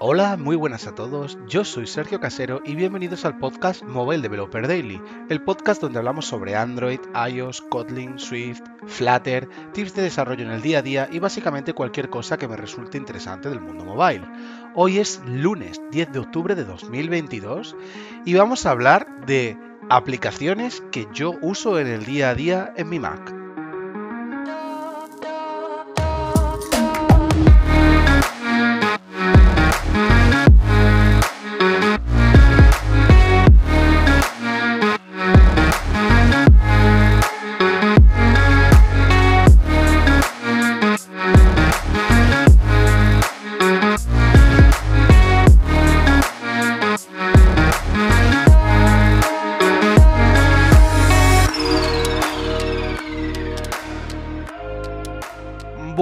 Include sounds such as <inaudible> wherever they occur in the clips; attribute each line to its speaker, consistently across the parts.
Speaker 1: Hola, muy buenas a todos. Yo soy Sergio Casero y bienvenidos al podcast Mobile Developer Daily, el podcast donde hablamos sobre Android, iOS, Kotlin, Swift, Flutter, tips de desarrollo en el día a día y básicamente cualquier cosa que me resulte interesante del mundo mobile. Hoy es lunes 10 de octubre de 2022 y vamos a hablar de aplicaciones que yo uso en el día a día en mi Mac.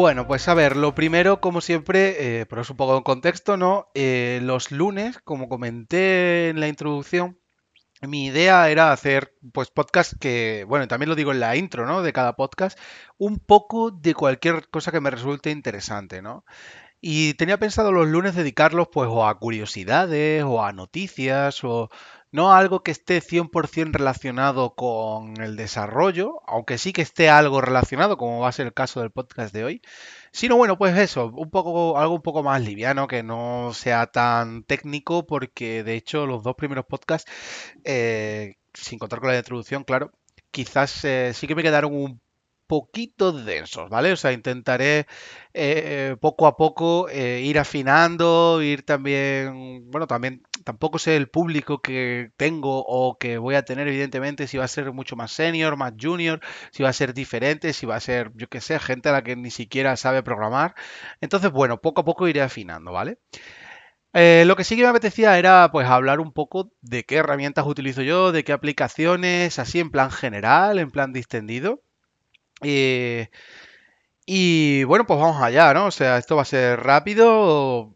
Speaker 1: Bueno, pues a ver, lo primero, como siempre, eh, pero es un poco en contexto, ¿no? Eh, los lunes, como comenté en la introducción, mi idea era hacer, pues, podcast que, bueno, también lo digo en la intro, ¿no? De cada podcast, un poco de cualquier cosa que me resulte interesante, ¿no? Y tenía pensado los lunes dedicarlos, pues, o a curiosidades, o a noticias, o no algo que esté 100% relacionado con el desarrollo, aunque sí que esté algo relacionado, como va a ser el caso del podcast de hoy, sino bueno, pues eso, un poco, algo un poco más liviano, que no sea tan técnico, porque de hecho los dos primeros podcasts, eh, sin contar con la introducción, claro, quizás eh, sí que me quedaron un poquito densos, ¿vale? O sea, intentaré eh, poco a poco ir afinando, ir también, bueno, también tampoco sé el público que tengo o que voy a tener, evidentemente, si va a ser mucho más senior, más junior, si va a ser diferente, si va a ser, yo qué sé, gente a la que ni siquiera sabe programar. Entonces, bueno, poco a poco iré afinando, ¿vale? Eh, lo que sí que me apetecía era pues hablar un poco de qué herramientas utilizo yo, de qué aplicaciones, así en plan general, en plan distendido. Eh, y bueno, pues vamos allá, ¿no? O sea, esto va a ser rápido,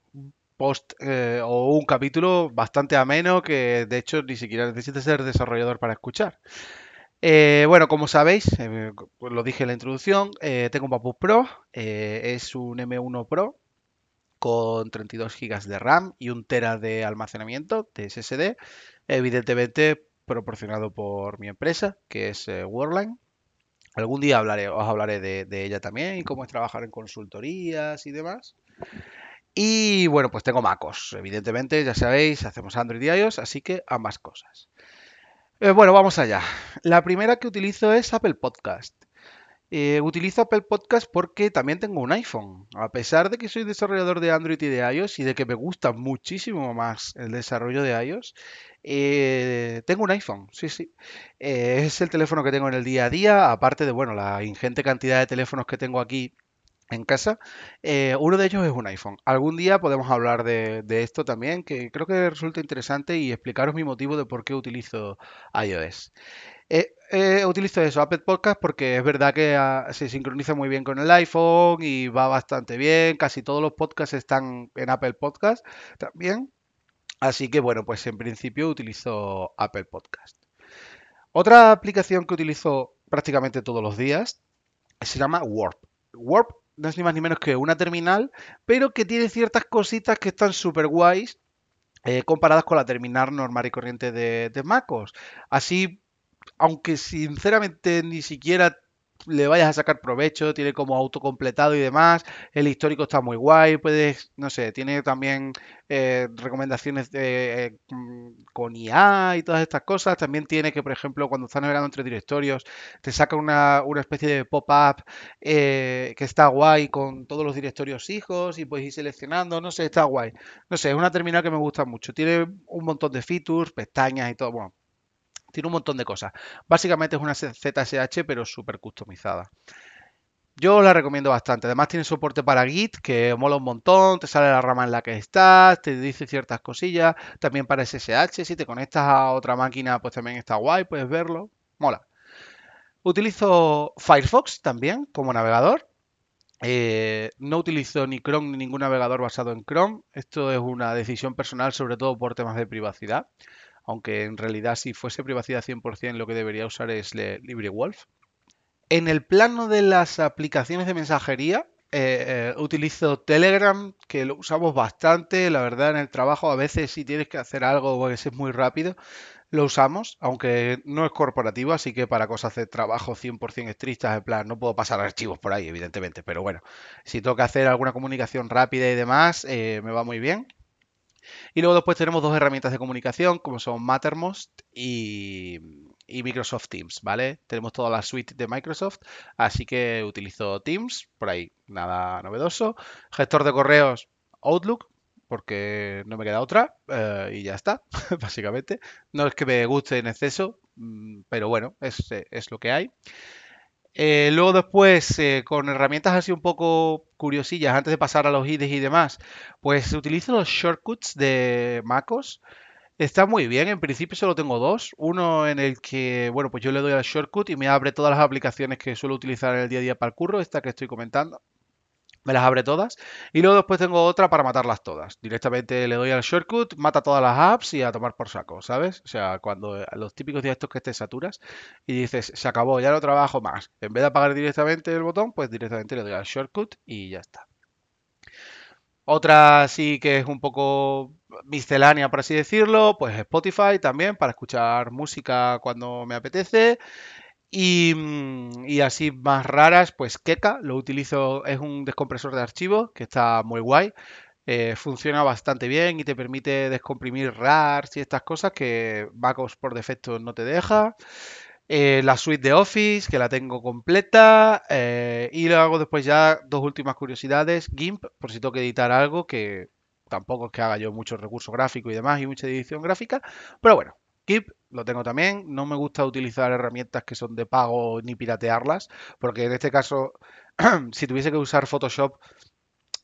Speaker 1: post eh, o un capítulo bastante ameno que de hecho ni siquiera necesita ser desarrollador para escuchar. Eh, bueno, como sabéis, pues lo dije en la introducción, tengo un Papus Pro, es un M1 Pro con 32 GB de RAM y un Tera de almacenamiento de SSD, evidentemente proporcionado por mi empresa, que es Worldline. Algún día hablaré, os hablaré de, ella también y cómo es trabajar en consultorías y demás. Y bueno, pues tengo MacOS, evidentemente, ya sabéis, hacemos Android y iOS, así que ambas cosas. Eh, bueno, vamos allá. La primera que utilizo es Apple Podcast. Eh, utilizo Apple Podcast porque también tengo un iPhone. A pesar de que soy desarrollador de Android y de iOS y de que me gusta muchísimo más el desarrollo de iOS, eh, tengo un iPhone, sí, sí. Es el teléfono que tengo en el día a día, aparte de, bueno, la ingente cantidad de teléfonos que tengo aquí en casa. uno de ellos es un iPhone. Algún día podemos hablar de, de, esto también, que creo que resulta interesante y explicaros mi motivo de por qué utilizo iOS. Eh, eh, utilizo eso, Apple Podcast, porque es verdad que ah, se sincroniza muy bien con el iPhone y va bastante bien. Casi todos los podcasts están en Apple Podcast también. Así que bueno, pues en principio utilizo Apple Podcast. Otra aplicación que utilizo prácticamente todos los días se llama Warp. Warp no es ni más ni menos que una terminal, pero que tiene ciertas cositas que están súper guays eh, comparadas con la terminal normal y corriente de, de MacOS. Así aunque sinceramente ni siquiera le vayas a sacar provecho, tiene como autocompletado y demás, el histórico está muy guay, puedes, no sé, tiene también eh, recomendaciones de, eh, con IA y todas estas cosas, también tiene que, por ejemplo, cuando estás navegando entre directorios, te saca una, especie de pop-up eh, que está guay con todos los directorios hijos y puedes ir seleccionando, no sé, está guay, no sé, es una terminal que me gusta mucho, tiene un montón de features, pestañas y todo, bueno, tiene un montón de cosas. Básicamente es una ZSH, pero súper customizada. Yo la recomiendo bastante. Además tiene soporte para Git, que mola un montón, te sale la rama en la que estás, te dice ciertas cosillas. También para SSH, si te conectas a otra máquina, pues también está guay, puedes verlo. Mola. Utilizo Firefox también como navegador. Eh, no utilizo ni Chrome ni ningún navegador basado en Chrome. Esto es una decisión personal, sobre todo por temas de privacidad aunque en realidad si fuese privacidad 100% lo que debería usar es LibreWolf. En el plano de las aplicaciones de mensajería, eh, eh, utilizo Telegram, que lo usamos bastante, la verdad, en el trabajo a veces si tienes que hacer algo o es muy rápido, lo usamos, aunque no es corporativo, así que para cosas de trabajo 100% estrictas, en plan, no puedo pasar archivos por ahí, evidentemente, pero bueno, si tengo que hacer alguna comunicación rápida y demás, eh, me va muy bien. Y luego después tenemos dos herramientas de comunicación, como son Mattermost y, Microsoft Teams, ¿vale? Tenemos toda la suite de Microsoft, así que utilizo Teams, por ahí nada novedoso. Gestor de correos, Outlook, porque no me queda otra eh, y ya está, <laughs> básicamente. No es que me guste en exceso, mm, pero bueno, es, es lo que hay. Eh, luego después, con herramientas así un poco curiosillas, antes de pasar a los IDEs y demás, pues utilizo los shortcuts de MacOS. Está muy bien, en principio solo tengo dos. Uno en el que, bueno, pues yo le doy al shortcut y me abre todas las aplicaciones que suelo utilizar en el día a día para el curro, esta que estoy comentando me las abre todas. Y luego después tengo otra para matarlas todas. Directamente le doy al shortcut, mata todas las apps y a tomar por saco, ¿sabes? O sea, cuando los típicos días estos que te saturas y dices, se acabó, ya no trabajo más. En vez de apagar directamente el botón, pues directamente le doy al shortcut y ya está. Otra sí que es un poco miscelánea, por así decirlo, pues Spotify también para escuchar música cuando me apetece. Mm, y, así más raras, pues Keka, lo utilizo, es un descompresor de archivos que está muy guay. Eh, funciona bastante bien y te permite descomprimir RARs y estas cosas que MacOS por defecto no te deja. Eh, la suite de Office, que la tengo completa. Eh, y luego después ya dos últimas curiosidades. GIMP, por si tengo que editar algo, que tampoco es que haga yo mucho recurso gráfico y demás y mucha edición gráfica. Pero bueno, Lo tengo también. No me gusta utilizar herramientas que son de pago ni piratearlas, porque en este caso, <clears throat> si tuviese que usar Photoshop,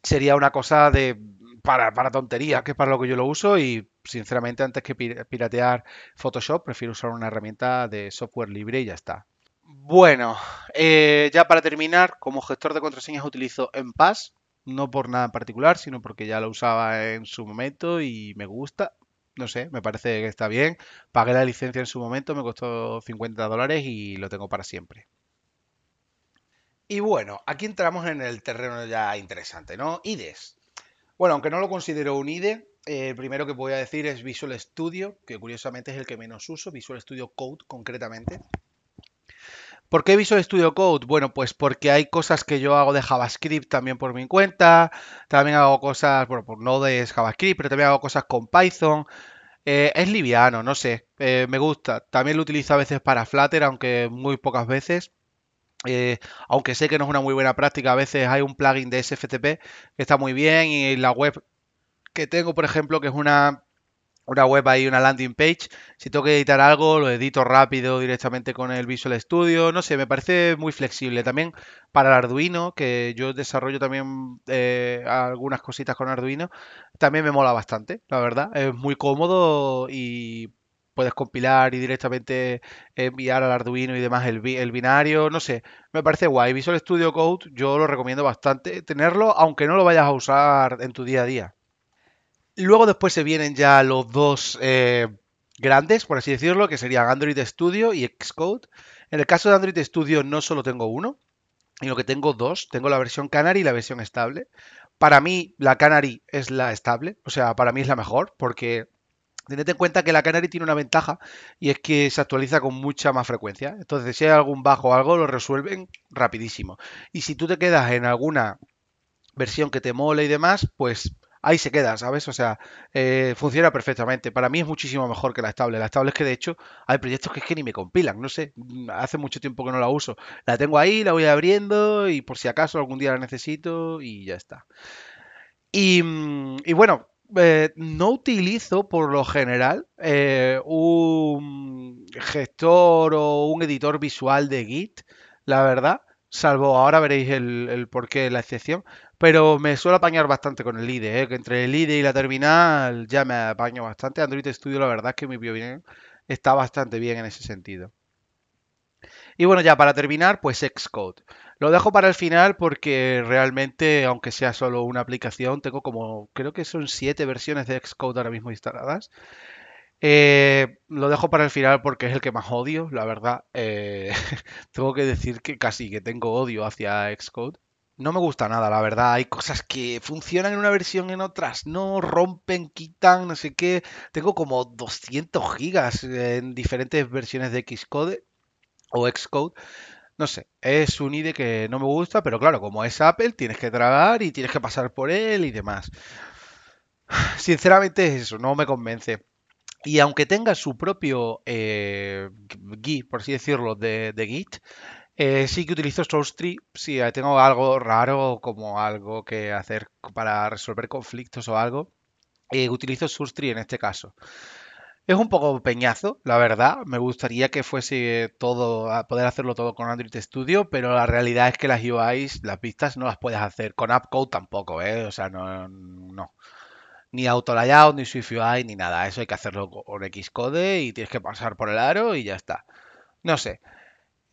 Speaker 1: sería una cosa de para, para tontería, que es para lo que yo lo uso y sinceramente antes que piratear Photoshop prefiero usar una herramienta de software libre y ya está. Bueno, eh, ya para terminar, como gestor de contraseñas utilizo Enpass, no por nada en particular, sino porque ya lo usaba en su momento y me gusta no sé, me parece que está bien. Pagué la licencia en su momento, me costó 50 dólares y lo tengo para siempre. Y bueno, aquí entramos en el terreno ya interesante, ¿no? IDES. Bueno, aunque no lo considero un IDE, el primero que voy a decir es Visual Studio, que curiosamente es el que menos uso, Visual Studio Code concretamente. ¿Por qué Visual Studio Code? Bueno, pues porque hay cosas que yo hago de JavaScript también por mi cuenta, también hago cosas, bueno, por Node JavaScript, pero también hago cosas con Python. Eh, es liviano, no sé, eh, me gusta. También lo utilizo a veces para Flutter, aunque muy pocas veces. Eh, aunque sé que no es una muy buena práctica, a veces hay un plugin de SFTP que está muy bien y la web que tengo, por ejemplo, que es una una web ahí, una landing page. Si tengo que editar algo, lo edito rápido directamente con el Visual Studio. No sé, me parece muy flexible. También para el Arduino, que yo desarrollo también eh, algunas cositas con Arduino, también me mola bastante, la verdad. Es muy cómodo y puedes compilar y directamente enviar al Arduino y demás el, el, binario, no sé, me parece guay. Visual Studio Code yo lo recomiendo bastante tenerlo, aunque no lo vayas a usar en tu día a día. Luego después se vienen ya los dos eh, grandes, por así decirlo, que serían Android Studio y Xcode. En el caso de Android Studio no solo tengo uno, sino que tengo dos. Tengo la versión Canary y la versión estable. Para mí la Canary es la estable, o sea, para mí es la mejor, porque tened en cuenta que la Canary tiene una ventaja y es que se actualiza con mucha más frecuencia. Entonces, si hay algún bajo o algo, lo resuelven rapidísimo. Y si tú te quedas en alguna versión que te mole y demás, pues ahí se queda, ¿sabes? O sea, eh, funciona perfectamente. Para mí es muchísimo mejor que la estable. La estable es que de hecho hay proyectos que es que ni me compilan, no sé, hace mucho tiempo que no la uso. La tengo ahí, la voy abriendo y por si acaso algún día la necesito y ya está. Y, bueno, eh, no utilizo por lo general eh, un gestor o un editor visual de Git, la verdad, salvo ahora veréis el, el porqué, la excepción, pero me suelo apañar bastante con el IDE, ¿eh? que entre el IDE y la terminal ya me apaño bastante. Android Studio la verdad es que vio bien, está bastante bien en ese sentido. Y bueno, ya para terminar, pues Xcode. Lo dejo para el final porque realmente, aunque sea solo una aplicación, tengo como, creo que son siete versiones de Xcode ahora mismo instaladas. Eh, lo dejo para el final porque es el que más odio, la verdad. Eh, <laughs> tengo que decir que casi que tengo odio hacia Xcode. No me gusta nada, la verdad. Hay cosas que funcionan en una versión, en otras no, rompen, quitan, no sé qué. Tengo como 200 gigas en diferentes versiones de Xcode o Xcode. No sé, es un IDE que no me gusta, pero claro, como es Apple, tienes que tragar y tienes que pasar por él y demás. <sighs> Sinceramente es eso, no me convence. Y aunque tenga su propio eh, Git, por así decirlo, de, de Git, eh, sí que utilizo SourceTree si eh, tengo algo raro como algo que hacer para resolver conflictos o algo. eh, utilizo SourceTree en este caso. Es un poco peñazo, la verdad. Me gustaría que fuese todo, poder hacerlo todo con Android Studio, pero la realidad es que las UIs, las vistas, no las puedes hacer. Con AppCode tampoco, ¿eh? O sea, no, no. Ni Auto Layout, ni Swift UI, ni nada. Eso hay que hacerlo con Xcode y tienes que pasar por el aro y ya está. No sé.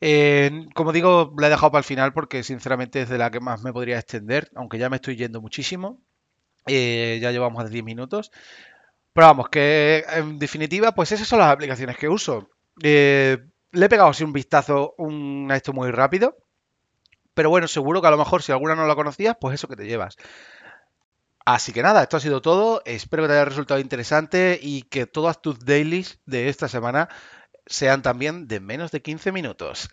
Speaker 1: Eh, como digo, la he dejado para el final porque sinceramente es de la que más me podría extender, aunque ya me estoy yendo muchísimo. Eh, ya llevamos más de 10 minutos. Pero vamos, que en definitiva, pues esas son las aplicaciones que uso. Eh, le he pegado así un vistazo un, a esto muy rápido. Pero bueno, seguro que a lo mejor si alguna no la conocías, pues eso que te llevas. Así que nada, esto ha sido todo. Espero que te haya resultado interesante y que todas tus dailies de esta semana sean también de menos de 15 minutos.